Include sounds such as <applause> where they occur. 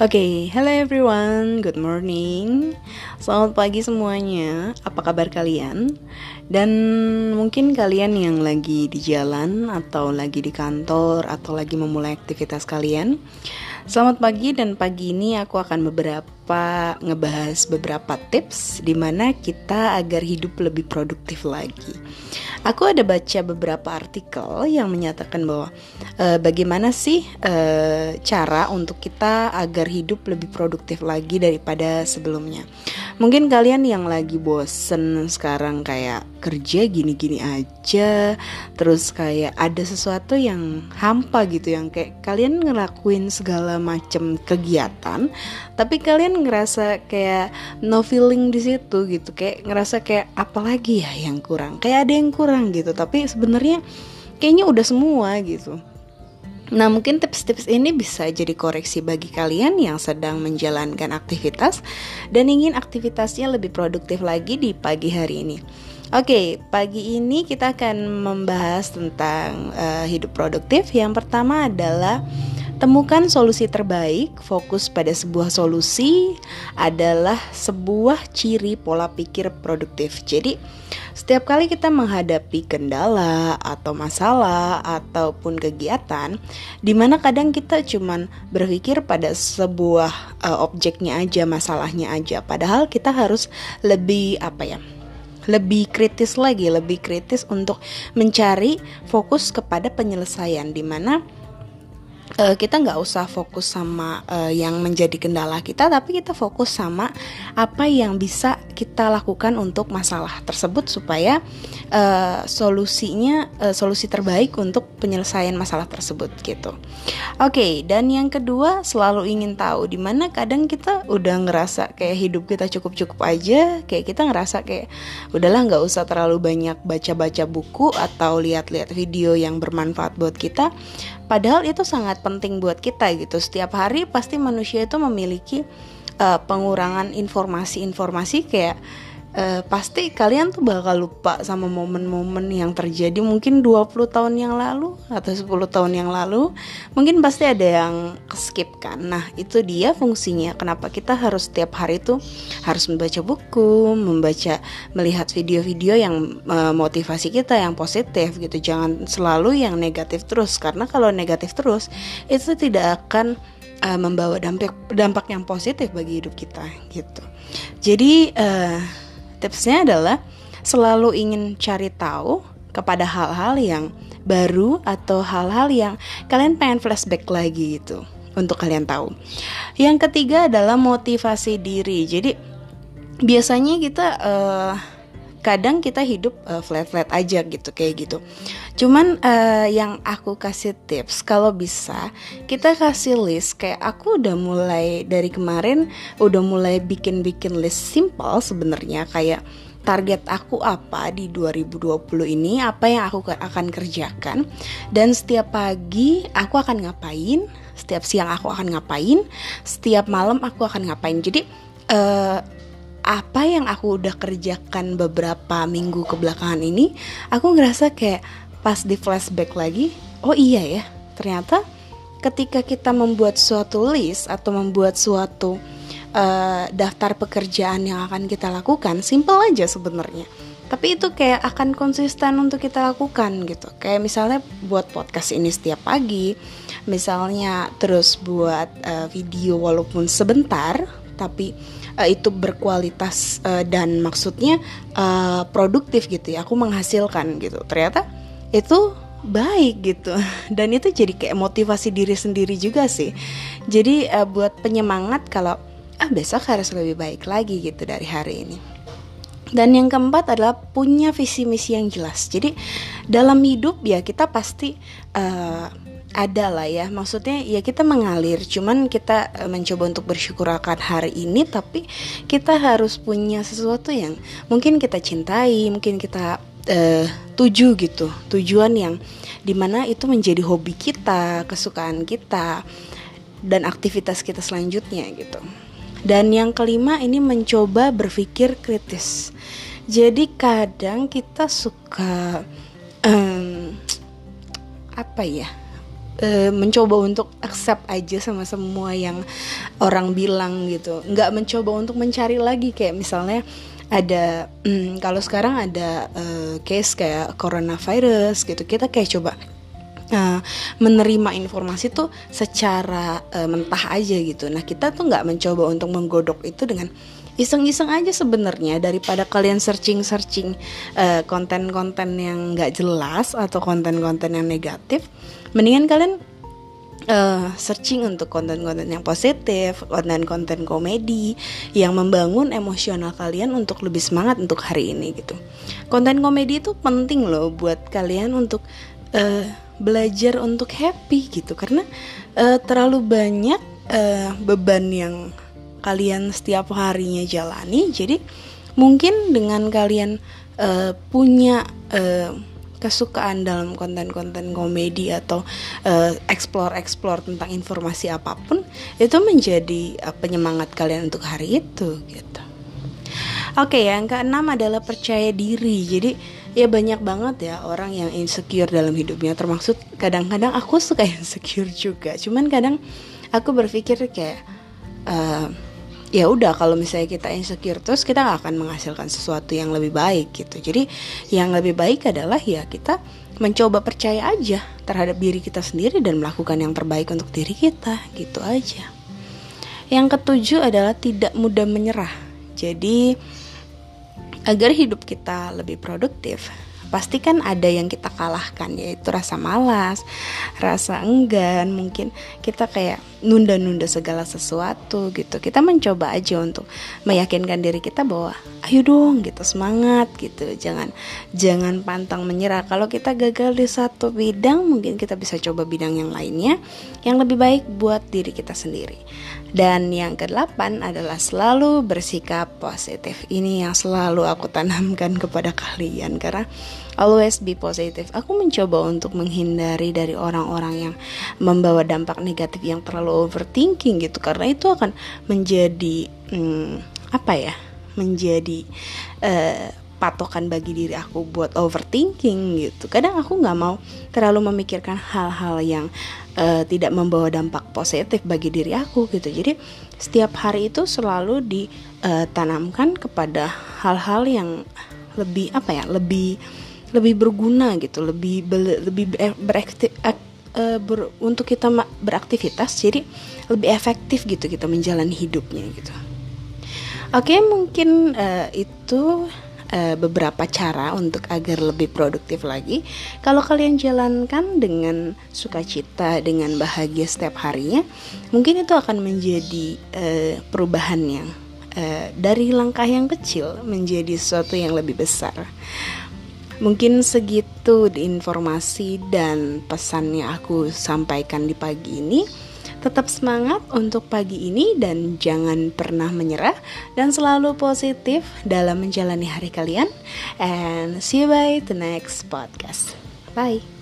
Oke, okay, hello everyone, good morning. Selamat pagi semuanya, apa kabar kalian? Dan mungkin kalian yang lagi di jalan Atau lagi di kantor Atau lagi memulai aktivitas kalian Selamat pagi dan pagi ini aku akan beberapa ngebahas beberapa tips Di mana kita agar hidup lebih produktif lagi Aku ada baca beberapa artikel yang menyatakan bahwa e, bagaimana sih e, cara untuk kita agar hidup lebih produktif lagi daripada sebelumnya. Mungkin kalian yang lagi bosen sekarang kayak kerja gini-gini aja, terus kayak ada sesuatu yang hampa gitu yang kayak kalian ngelakuin segala macam kegiatan, tapi kalian ngerasa kayak no feeling di situ gitu, kayak ngerasa kayak apalagi ya yang kurang, kayak ada yang kurang gitu tapi sebenarnya kayaknya udah semua gitu Nah, mungkin tips-tips ini bisa jadi koreksi bagi kalian yang sedang menjalankan aktivitas dan ingin aktivitasnya lebih produktif lagi di pagi hari ini. Oke, pagi ini kita akan membahas tentang uh, hidup produktif. Yang pertama adalah Temukan solusi terbaik, fokus pada sebuah solusi adalah sebuah ciri pola pikir produktif. Jadi, setiap kali kita menghadapi kendala atau masalah ataupun kegiatan, di mana kadang kita cuman berpikir pada sebuah uh, objeknya aja, masalahnya aja, padahal kita harus lebih apa ya? lebih kritis lagi, lebih kritis untuk mencari fokus kepada penyelesaian di mana uh, kita nggak usah fokus sama uh, yang menjadi kendala kita, tapi kita fokus sama apa yang bisa kita lakukan untuk masalah tersebut supaya uh, solusinya uh, solusi terbaik untuk penyelesaian masalah tersebut gitu. Oke, okay, dan yang kedua selalu ingin tahu di mana kadang kita udah ngerasa kayak hidup kita cukup-cukup aja, kayak kita ngerasa kayak udahlah nggak usah terlalu banyak baca-baca buku atau lihat-lihat video yang bermanfaat buat kita Padahal itu sangat penting buat kita gitu. Setiap hari pasti manusia itu memiliki uh, pengurangan informasi-informasi kayak uh, pasti kalian tuh bakal lupa sama momen-momen yang terjadi mungkin 20 tahun yang lalu atau 10 tahun yang lalu. Mungkin pasti ada yang skip kan. Nah itu dia fungsinya. Kenapa kita harus setiap hari tuh harus membaca buku membaca melihat video-video yang uh, motivasi kita yang positif gitu. Jangan selalu yang negatif terus. Karena kalau negatif terus itu tidak akan uh, membawa dampak dampak yang positif bagi hidup kita gitu jadi uh, Tipsnya adalah selalu ingin cari tahu kepada hal-hal yang baru atau hal-hal yang kalian pengen flashback lagi gitu untuk kalian tahu. Yang ketiga adalah motivasi diri. Jadi biasanya kita uh, kadang kita hidup uh, flat-flat aja gitu kayak gitu. Cuman uh, yang aku kasih tips kalau bisa kita kasih list kayak aku udah mulai dari kemarin udah mulai bikin-bikin list simple sebenarnya kayak target aku apa di 2020 ini, apa yang aku akan kerjakan dan setiap pagi aku akan ngapain, setiap siang aku akan ngapain, setiap malam aku akan ngapain. Jadi uh, apa yang aku udah kerjakan beberapa minggu kebelakangan ini aku ngerasa kayak pas di flashback lagi oh iya ya ternyata ketika kita membuat suatu list atau membuat suatu uh, daftar pekerjaan yang akan kita lakukan simple aja sebenarnya. Tapi itu kayak akan konsisten untuk kita lakukan gitu. Kayak misalnya buat podcast ini setiap pagi misalnya terus buat uh, video walaupun sebentar tapi uh, itu berkualitas uh, dan maksudnya uh, produktif gitu ya aku menghasilkan gitu. Ternyata itu baik gitu. <laughs> Dan itu jadi kayak motivasi diri sendiri juga sih. Jadi uh, buat penyemangat kalau ah besok harus lebih baik lagi gitu dari hari ini. Dan yang keempat adalah punya visi misi yang jelas. Jadi dalam hidup ya kita pasti uh, ada lah ya maksudnya ya kita mengalir cuman kita uh, mencoba untuk bersyukur akan hari ini tapi kita harus punya sesuatu yang mungkin kita cintai mungkin kita uh, tuju gitu. Tujuan yang di mana itu menjadi hobi kita kesukaan kita dan aktivitas kita selanjutnya gitu. Dan yang kelima ini mencoba berpikir kritis. Jadi kadang kita suka um, apa ya uh, mencoba untuk accept aja sama semua yang orang bilang gitu. Nggak mencoba untuk mencari lagi kayak misalnya ada hmm, kalau sekarang ada uh, case kayak coronavirus gitu kita kayak coba uh, menerima informasi tuh secara uh, mentah aja gitu. Nah kita tuh nggak mencoba untuk menggodok itu dengan iseng-iseng aja sebenarnya daripada kalian searching-searching konten-konten yang nggak jelas atau konten-konten yang negatif mendingan kalian uh, searching untuk konten-konten yang positif, konten-konten komedi yang membangun emosional kalian untuk lebih semangat untuk hari ini gitu. Konten komedi itu penting loh buat kalian untuk uh, belajar untuk happy gitu karena uh, terlalu banyak uh, beban yang kalian setiap harinya jalani. Jadi mungkin dengan kalian uh, punya uh, kesukaan dalam konten-konten komedi atau uh, explore-explore tentang informasi apa pun itu menjadi uh, penyemangat kalian untuk hari itu gitu. Oke, okay, yang keenam adalah percaya diri. Jadi ya banyak banget ya orang yang insecure dalam hidupnya termasuk kadang-kadang aku suka <laughs> insecure juga. Cuman kadang aku berpikir kayak uh, ya udah kalau misalnya kita insecure terus kita gak akan menghasilkan sesuatu yang lebih baik gitu. Jadi yang lebih baik adalah ya kita mencoba percaya aja terhadap diri kita sendiri dan melakukan yang terbaik untuk diri kita gitu aja. Yang ketujuh adalah tidak mudah menyerah. Jadi agar hidup kita lebih produktif pasti kan ada yang kita kalahkan yaitu rasa malas, rasa enggan, mungkin kita kayak nunda-nunda segala sesuatu gitu. Kita mencoba aja untuk meyakinkan diri kita bahwa ayo dong gitu semangat gitu. Jangan jangan pantang menyerah. Kalau kita gagal di satu bidang, mungkin kita bisa coba bidang yang lainnya yang lebih baik buat diri kita sendiri. Dan yang kedelapan adalah selalu bersikap positif. Ini yang selalu aku tanamkan kepada kalian karena always be positive. Aku mencoba untuk menghindari dari orang-orang yang membawa dampak negatif yang terlalu overthinking gitu karena itu akan menjadi hmm, apa ya? menjadi uh, patokan bagi diri aku buat overthinking gitu. Kadang aku nggak mau terlalu memikirkan hal-hal yang uh, tidak membawa dampak positif bagi diri aku gitu. Jadi setiap hari itu selalu ditanamkan kepada hal-hal yang lebih apa ya, lebih lebih berguna gitu, lebih lebih beraktif uh, ber, untuk kita beraktivitas. Jadi lebih efektif gitu kita menjalani hidupnya gitu. Oke, mungkin uh, itu uh, beberapa cara untuk agar lebih produktif lagi. Kalau kalian jalankan dengan sukacita, dengan bahagia setiap harinya, mungkin itu akan menjadi uh, perubahan yang uh, dari langkah yang kecil menjadi sesuatu yang lebih besar. Mungkin segitu informasi dan pesan yang aku sampaikan di pagi ini. Tetap semangat untuk pagi ini dan jangan pernah menyerah dan selalu positif dalam menjalani hari kalian. And see you by the next podcast. Bye.